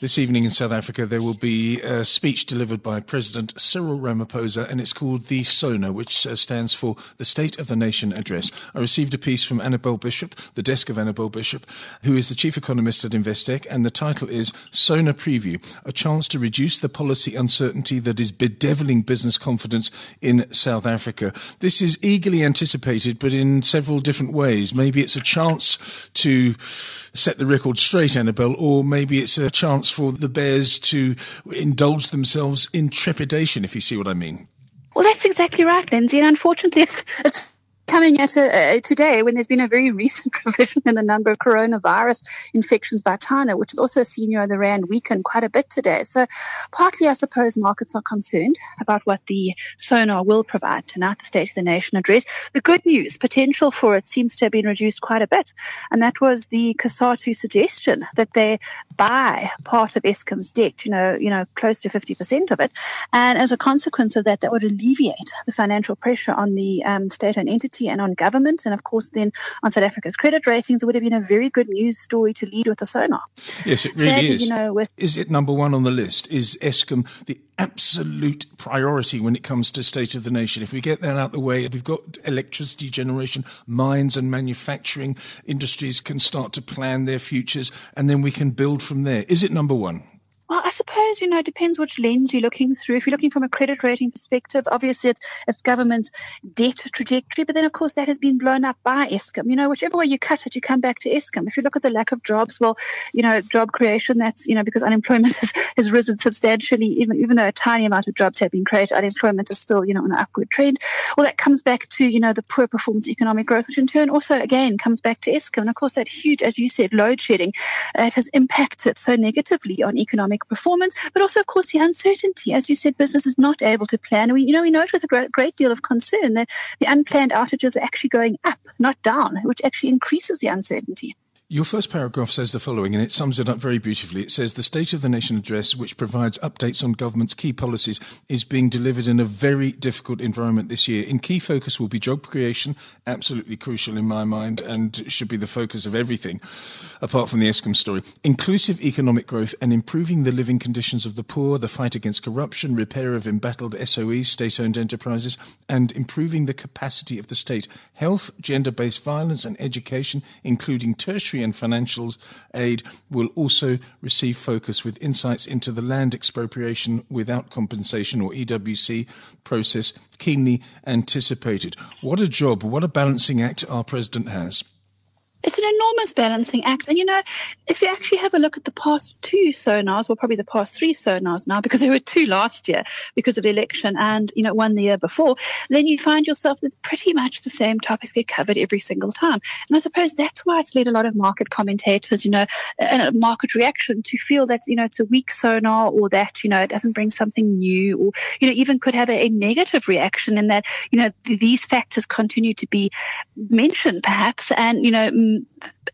This evening in South Africa, there will be a speech delivered by President Cyril Ramaphosa, and it's called the SONA, which uh, stands for the State of the Nation Address. I received a piece from Annabel Bishop, the desk of Annabel Bishop, who is the chief economist at Investec, and the title is SONA Preview, a chance to reduce the policy uncertainty that is bedeviling business confidence in South Africa. This is eagerly anticipated, but in several different ways. Maybe it's a chance to set the record straight, Annabel, or maybe it's a chance for the Bears to indulge themselves in trepidation, if you see what I mean. Well, that's exactly right, Lindsay. And unfortunately, it's, it's coming at a, uh, today when there's been a very recent revision in the number of coronavirus infections by China, which is also seen the Rand weakened quite a bit today. So partly, I suppose, markets are concerned about what the SONA will provide tonight, the State of the Nation address. The good news, potential for it seems to have been reduced quite a bit. And that was the COSATU suggestion that they buy part of Eskom's debt, you know, you know, close to 50% of it. And as a consequence of that, that would alleviate the financial pressure on the um, state-owned entity and on government, and of course then on South Africa's credit ratings, it would have been a very good news story to lead with the SONA. Yes, it really Sadly, is. You know, with is it number one on the list? Is Eskom the absolute priority when it comes to state of the nation? If we get that out the way, we've got electricity generation, mines and manufacturing industries can start to plan their futures, and then we can build from there. Is it number one? Well, I suppose, you know, it depends which lens you're looking through. If you're looking from a credit rating perspective, obviously it's, it's government's debt trajectory, but then of course that has been blown up by Eskom. You know, whichever way you cut it, you come back to Eskom. If you look at the lack of jobs, well, you know, job creation, that's, you know, because unemployment has, has risen substantially, even, even though a tiny amount of jobs have been created, unemployment is still, you know, on an upward trend. Well, that comes back to, you know, the poor performance economic growth, which in turn also again comes back to Eskom. And of course that huge, as you said, load shedding, uh, it has impacted so negatively on economic performance, but also, of course, the uncertainty. As you said, business is not able to plan. We, you know, we note with a great deal of concern that the unplanned outages are actually going up, not down, which actually increases the uncertainty. Your first paragraph says the following, and it sums it up very beautifully. It says the State of the Nation address, which provides updates on government's key policies, is being delivered in a very difficult environment this year. In key focus will be job creation, absolutely crucial in my mind, and should be the focus of everything, apart from the Eskom story. Inclusive economic growth and improving the living conditions of the poor, the fight against corruption, repair of embattled SOEs, state-owned enterprises, and improving the capacity of the state. Health, gender-based violence, and education, including tertiary and financial aid will also receive focus with insights into the land expropriation without compensation or EWC process keenly anticipated. What a job, what a balancing act our president has. It's an enormous balancing act. And you know, if you actually have a look at the past two SONAs, well, probably the past three SONAs now, because there were two last year because of the election and, you know, one the year before, then you find yourself that pretty much the same topics get covered every single time. And I suppose that's why it's led a lot of market commentators, you know, and a market reaction to feel that, you know, it's a weak SONA or that, you know, it doesn't bring something new or, you know, even could have a, a negative reaction in that, you know, these factors continue to be mentioned perhaps and, you know, um,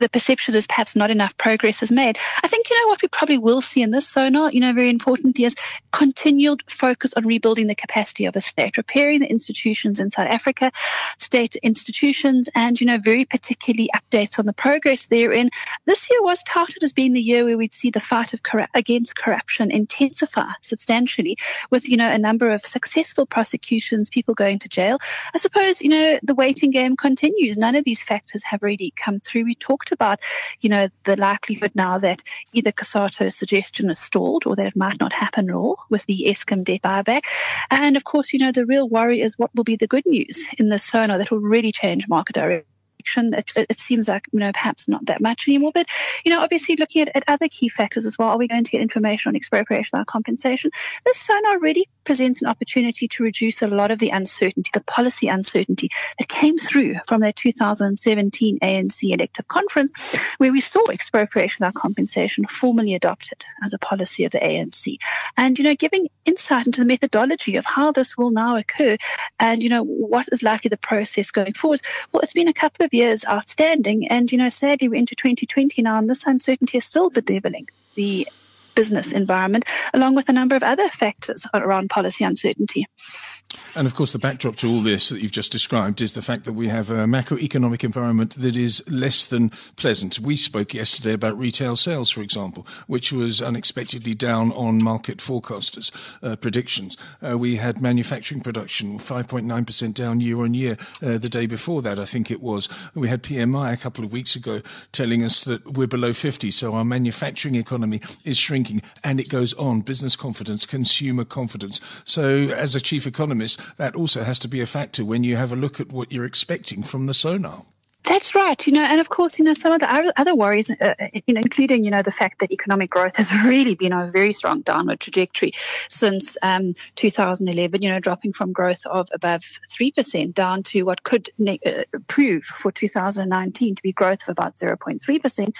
the perception is perhaps not enough progress is made. I think, you know, what we probably will see in this SONA, you know, very importantly is continued focus on rebuilding the capacity of the state, repairing the institutions in South Africa, state institutions, and, you know, very particularly updates on the progress therein. This year was touted as being the year where we'd see the fight of corru- against corruption intensify substantially with, you know, a number of successful prosecutions, people going to jail. I suppose, you know, the waiting game continues. None of these factors have really come through. We talked about, you know, the likelihood now that either COSATU's suggestion is stalled or that it might not happen at all with the Eskom debt buyback. And of course, you know, the real worry is what will be the good news in the SONA that will really change market direction it, it, seems like, you know, perhaps not that much anymore. But, you know, obviously looking at, at other key factors as well, are we going to get information on expropriation without compensation? This SONA really presents an opportunity to reduce a lot of the uncertainty, the policy uncertainty that came through from their 2017 ANC elective conference, where we saw expropriation without compensation formally adopted as a policy of the ANC. And, you know, giving insight into the methodology of how this will now occur and, you know, what is likely the process going forward. Well, it's been a couple of years outstanding. And, you know, sadly, we're into 2020 now, and this uncertainty is still bedeviling the business environment, along with a number of other factors around policy uncertainty. And of course, the backdrop to all this that you've just described is the fact that we have a macroeconomic environment that is less than pleasant. We spoke yesterday about retail sales, for example, which was unexpectedly down on market forecasters' uh, predictions. Uh, we had manufacturing production 5.9% down year on year. Uh, the day before that, I think it was. We had PMI a couple of weeks ago telling us that we're below 50, so our manufacturing economy is shrinking, and it goes on. Business confidence, consumer confidence. So, as a chief economist, that also has to be a factor when you have a look at what you're expecting from the SONA. That's right. You know, and of course, you know, some of the other worries, uh, uh, you know, including, you know, the fact that economic growth has really been on a very strong downward trajectory since um, 2011, you know, dropping from growth of above 3% down to what could ne- uh, prove for 2019 to be growth of about 0.3%.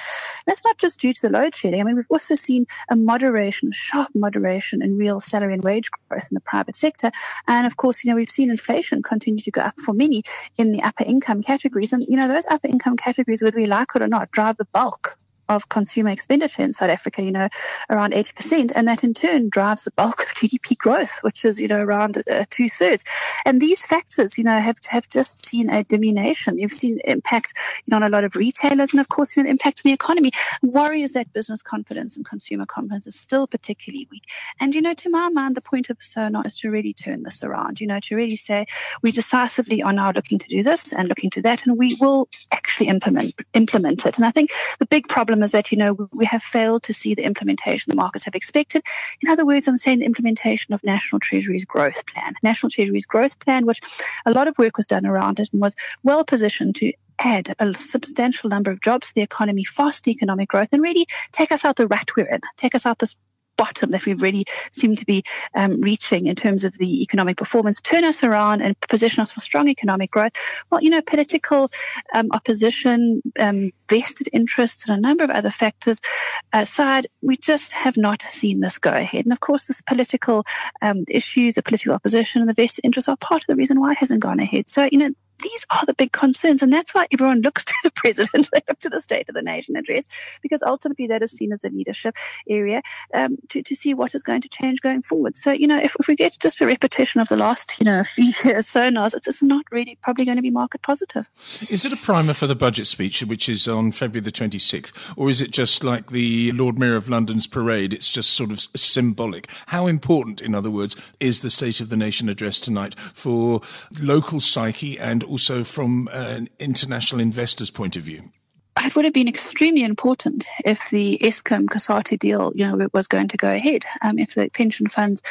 That's not just due to the load shedding. I mean, we've also seen a moderation, sharp moderation in real salary and wage growth in the private sector. And of course, you know, we've seen inflation continue to go up for many in the upper income categories. And, you know, those upper income categories, whether we like it or not, drive the bulk of consumer expenditure in South Africa, you know, around 80%. And that in turn drives the bulk of GDP growth, which is, you know, around uh, two thirds. And these factors, you know, have, have just seen a diminution. You've seen impact, you know, on a lot of retailers and of course, know, impact on the economy. Worry is that business confidence and consumer confidence is still particularly weak. And, you know, to my mind, the point of SONA is to really turn this around, you know, to really say we decisively are now looking to do this and looking to that, and we will actually implement, implement it. And I think the big problem problem is that, you know, we have failed to see the implementation the markets have expected. In other words, I'm saying the implementation of National Treasury's growth plan. National Treasury's growth plan, which a lot of work was done around it and was well positioned to add a substantial number of jobs to the economy, foster economic growth, and really take us out the rat we're in, take us out this bottom that we really seem to be um, reaching in terms of the economic performance, turn us around and position us for strong economic growth. Well, you know, political um, opposition, um, vested interests, and a number of other factors aside, we just have not seen this go ahead. And of course, this political um, issues, the political opposition, and the vested interests are part of the reason why it hasn't gone ahead. So, you know, these are the big concerns. And that's why everyone looks to the president, they look to the State of the Nation address, because ultimately that is seen as the leadership area um, to, to see what is going to change going forward. So, you know, if, if we get just a repetition of the last, you know, few years, SONAs, it's, it's not really probably going to be market positive. Is it a primer for the budget speech, which is on February the 26th, or is it just like the Lord Mayor of London's parade? It's just sort of symbolic. How important, in other words, is the State of the Nation address tonight for local psyche and also from an international investor's point of view? It would have been extremely important if the Eskom COSATU deal, you know, was going to go ahead. Um, if the pension funds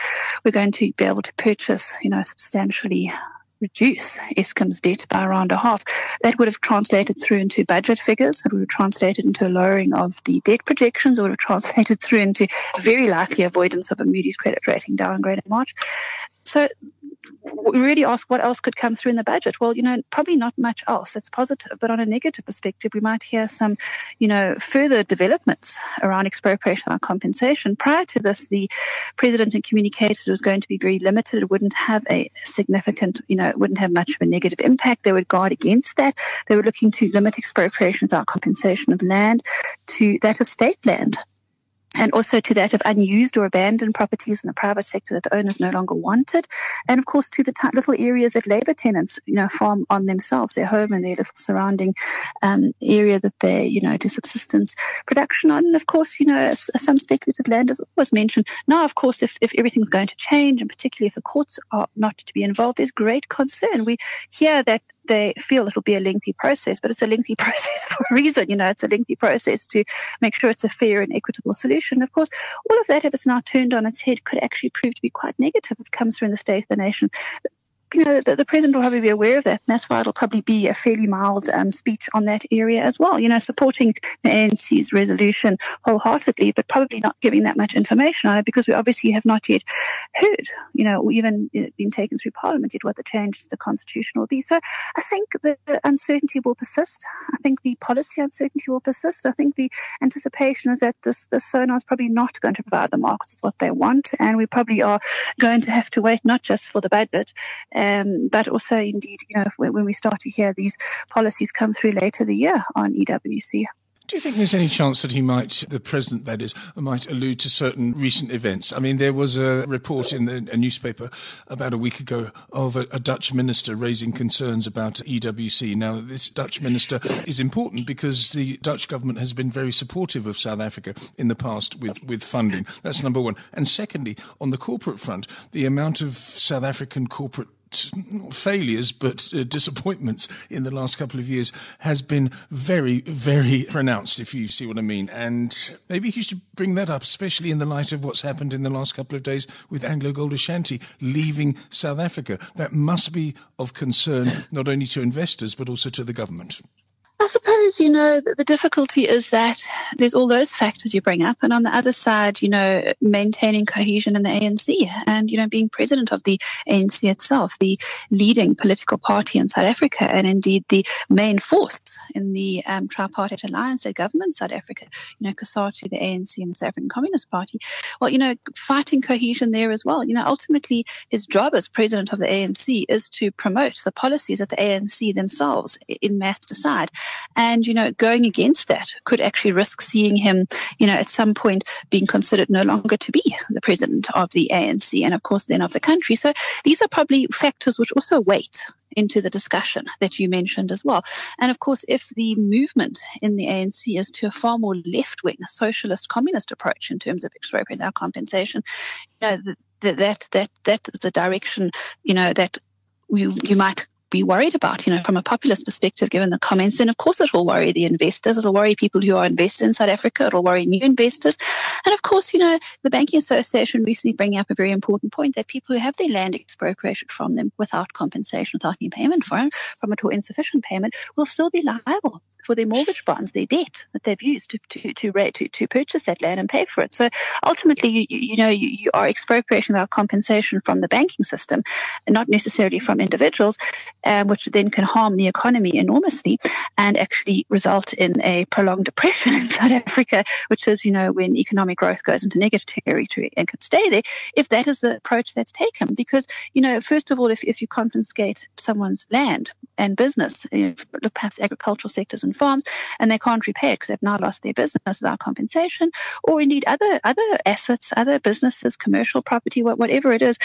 were going to be able to purchase, you know, substantially reduce Eskom's debt by around a half. That would have translated through into budget figures. It would have translated into a lowering of the debt projections. It would have translated through into a very likely avoidance of a Moody's credit rating downgrade in March. So we really ask what else could come through in the budget. Well, you know, probably not much else. It's positive, but on a negative perspective, we might hear some, you know, further developments around expropriation and compensation. Prior to this, the president had communicated it was going to be very limited. It wouldn't have a significant, you know, it wouldn't have much of a negative impact. They would guard against that. They were looking to limit expropriation without compensation of land to that of state land and also to that of unused or abandoned properties in the private sector that the owners no longer wanted, and of course to the t- little areas that labour tenants, you know, farm on themselves, their home and their little surrounding um, area that they, you know, do subsistence production on. And of course, you know, some speculative land is always mentioned. Now, of course, if, if everything's going to change, and particularly if the courts are not to be involved, there's great concern. We hear that they feel it'll be a lengthy process, but it's a lengthy process for a reason. You know, it's a lengthy process to make sure it's a fair and equitable solution. Of course, all of that, if it's now turned on its head, could actually prove to be quite negative if it comes through in the state of the nation you know, the, the, president will probably be aware of that. And that's why it'll probably be a fairly mild um, speech on that area as well. You know, supporting the ANC's resolution wholeheartedly, but probably not giving that much information on it because we obviously have not yet heard, you know, or even been taken through Parliament yet what the change to the Constitution will be. So I think the uncertainty will persist. I think the policy uncertainty will persist. I think the anticipation is that this, this SONA is probably not going to provide the markets with what they want. And we probably are going to have to wait not just for the budget um, but also indeed, you know, when we start to hear these policies come through later the year on EWC. Do you think there's any chance that he might, the president that is, might allude to certain recent events? I mean, there was a report in the, a newspaper about a week ago of a, a, Dutch minister raising concerns about EWC. Now, this Dutch minister is important because the Dutch government has been very supportive of South Africa in the past with, with funding. That's number one. And secondly, on the corporate front, the amount of South African corporate not failures, but uh, disappointments in the last couple of years has been very, very pronounced, if you see what I mean. And maybe you should bring that up, especially in the light of what's happened in the last couple of days with AngloGold Ashanti leaving South Africa. That must be of concern not only to investors, but also to the government. You know, the, the, difficulty is that there's all those factors you bring up. And on the other side, you know, maintaining cohesion in the ANC and, you know, being president of the ANC itself, the leading political party in South Africa and indeed the main force in the um, tripartite alliance that governs South Africa, you know, COSATU, the ANC and the South African Communist Party. Well, you know, fighting cohesion there as well. You know, ultimately his job as president of the ANC is to promote the policies that the ANC themselves in mass decide. And, you know, going against that could actually risk seeing him, you know, at some point being considered no longer to be the president of the ANC and, of course, then of the country. So these are probably factors which also weight into the discussion that you mentioned as well. And of course, if the movement in the ANC is to a far more left wing socialist communist approach in terms of expropriating our compensation, you know, that, that, that, that is the direction, you know, that you, you might be worried about, you know, from a populist perspective, given the comments, then of course it will worry the investors. It'll worry people who are invested in South Africa. It'll worry new investors. And of course, you know, the Banking Association recently bringing up a very important point that people who have their land expropriated from them without compensation, without any payment for it, from it or insufficient payment, will still be liable for their mortgage bonds, their debt that they've used to to to, to, to purchase that land and pay for it. So ultimately, you you know you, you are expropriating our compensation from the banking system, not necessarily from individuals, um, which then can harm the economy enormously and actually result in a prolonged depression in South Africa, which is you know when economic growth goes into negative territory and could stay there if that is the approach that's taken. Because you know first of all, if if you confiscate someone's land and business, you know, perhaps agricultural sectors and farms and they can't repay it because they've now lost their business without compensation or indeed other other assets, other businesses, commercial property, whatever it is.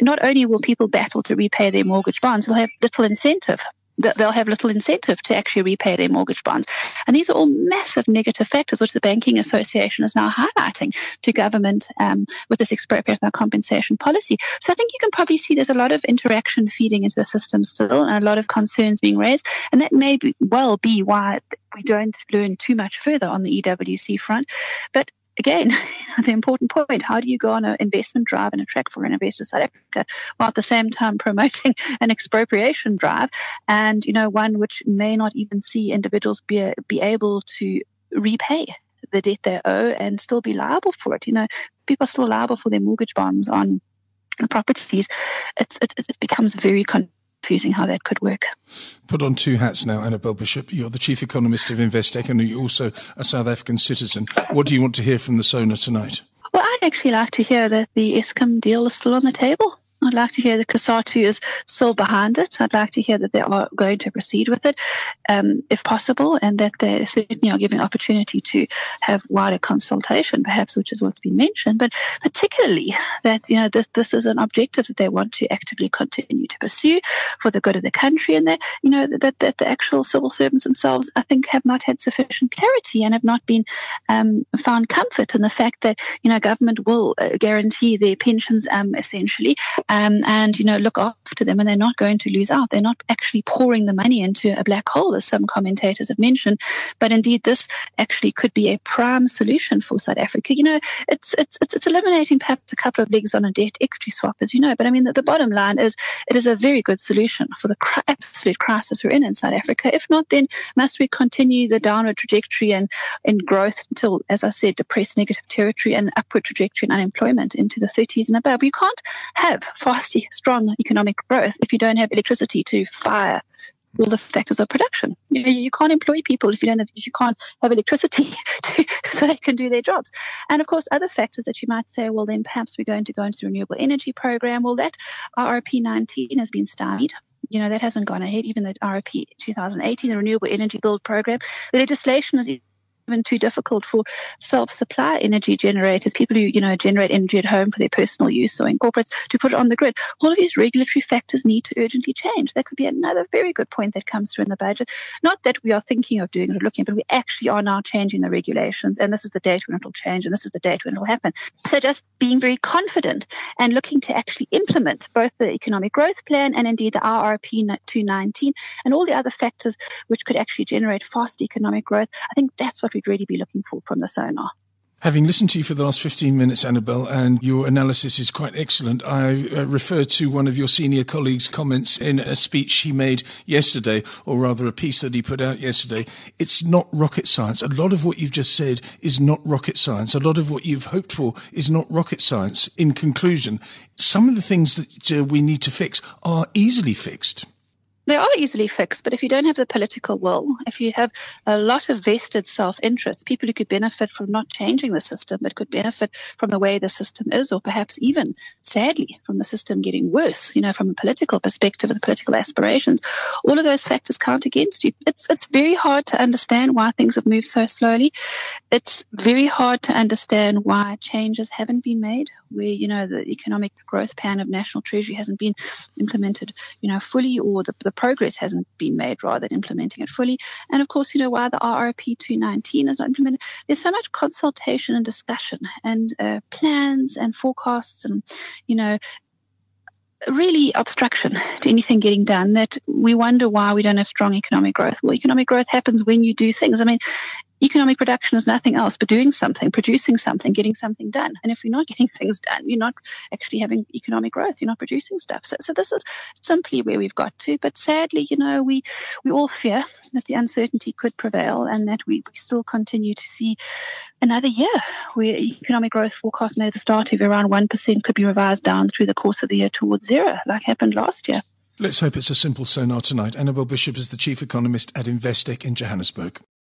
Not only will people battle to repay their mortgage bonds, they'll have little incentive they'll have little incentive to actually repay their mortgage bonds. And these are all massive negative factors, which the Banking Association is now highlighting to government um, with this expropriation compensation policy. So I think you can probably see there's a lot of interaction feeding into the system still and a lot of concerns being raised. And that may be, well be why we don't learn too much further on the EWC front. But again, the important point, how do you go on an investment drive and attract foreign investors South Africa while at the same time promoting an expropriation drive and, you know, one which may not even see individuals be, be able to repay the debt they owe and still be liable for it. You know, people are still liable for their mortgage bonds on properties. It's, it, it becomes very con- confusing how that could work. Put on two hats now, Annabel Bishop. You're the chief economist of Investec and you're also a South African citizen. What do you want to hear from the SONA tonight? Well, I'd actually like to hear that the Eskom deal is still on the table. I'd like to hear that COSATU is still behind it. I'd like to hear that they are going to proceed with it, um, if possible, and that they certainly are giving opportunity to have wider consultation, perhaps, which is what's been mentioned, but particularly that, you know, that this is an objective that they want to actively continue to pursue for the good of the country, and that, you know, that, that the actual civil servants themselves, I think, have not had sufficient clarity and have not been um, found comfort in the fact that, you know, government will uh, guarantee their pensions um, essentially um, Um, and you know look after them, and they're not going to lose out. They're not actually pouring the money into a black hole, as some commentators have mentioned. But indeed, this actually could be a prime solution for South Africa. You know, it's it's it's, it's eliminating perhaps a couple of legs on a debt equity swap, as you know. But I mean, the, the bottom line is it is a very good solution for the absolute crisis we're in in South Africa. If not, then must we continue the downward trajectory and in growth until, as I said, depressed negative territory and upward trajectory in unemployment into the 30s and above? You can't have fast, strong economic growth if you don't have electricity to fire all the factors of production. You, know, you can't employ people if you don't have, if you can't have electricity to, so they can do their jobs. And of course, other factors that you might say, well, then perhaps we're going to go into the renewable energy program. Well, that RRP 19 has been stymied. You know, that hasn't gone ahead. Even the RRP 2018, the renewable energy build program, the legislation is even too difficult for self-supply energy generators, people who, you know, generate energy at home for their personal use or in corporates to put it on the grid. All of these regulatory factors need to urgently change. That could be another very good point that comes through in the budget. Not that we are thinking of doing it or looking, but we actually are now changing the regulations and this is the date when it will change and this is the date when it will happen. So just being very confident and looking to actually implement both the economic growth plan and indeed the RRP 219 and all the other factors which could actually generate fast economic growth. I think that's what we'd really be looking for from the SONA. Having listened to you for the last 15 minutes, Annabel, and your analysis is quite excellent, I uh, refer to one of your senior colleagues' comments in a speech he made yesterday, or rather a piece that he put out yesterday. It's not rocket science. A lot of what you've just said is not rocket science. A lot of what you've hoped for is not rocket science. In conclusion, some of the things that uh, we need to fix are easily fixed. They are easily fixed, but if you don't have the political will, if you have a lot of vested self-interest, people who could benefit from not changing the system, but could benefit from the way the system is, or perhaps even, sadly, from the system getting worse, you know, from a political perspective, the political aspirations, all of those factors count against you. It's, it's very hard to understand why things have moved so slowly. It's very hard to understand why changes haven't been made, where, you know, the economic growth plan of National Treasury hasn't been implemented, you know, fully, or the, the progress hasn't been made rather than implementing it fully. And of course, you know, why the RRP 219 is not implemented. There's so much consultation and discussion and uh, plans and forecasts and, you know, really obstruction to anything getting done that we wonder why we don't have strong economic growth. Well, economic growth happens when you do things. I mean, economic production is nothing else but doing something, producing something, getting something done. And if you're not getting things done, you're not actually having economic growth. You're not producing stuff. So, so this is simply where we've got to. But sadly, you know, we, we all fear that the uncertainty could prevail and that we, we still continue to see another year where economic growth forecast made the start of around 1% could be revised down through the course of the year towards zero, like happened last year. Let's hope it's a simple SONA tonight. Annabel Bishop is the chief economist at Investec in Johannesburg.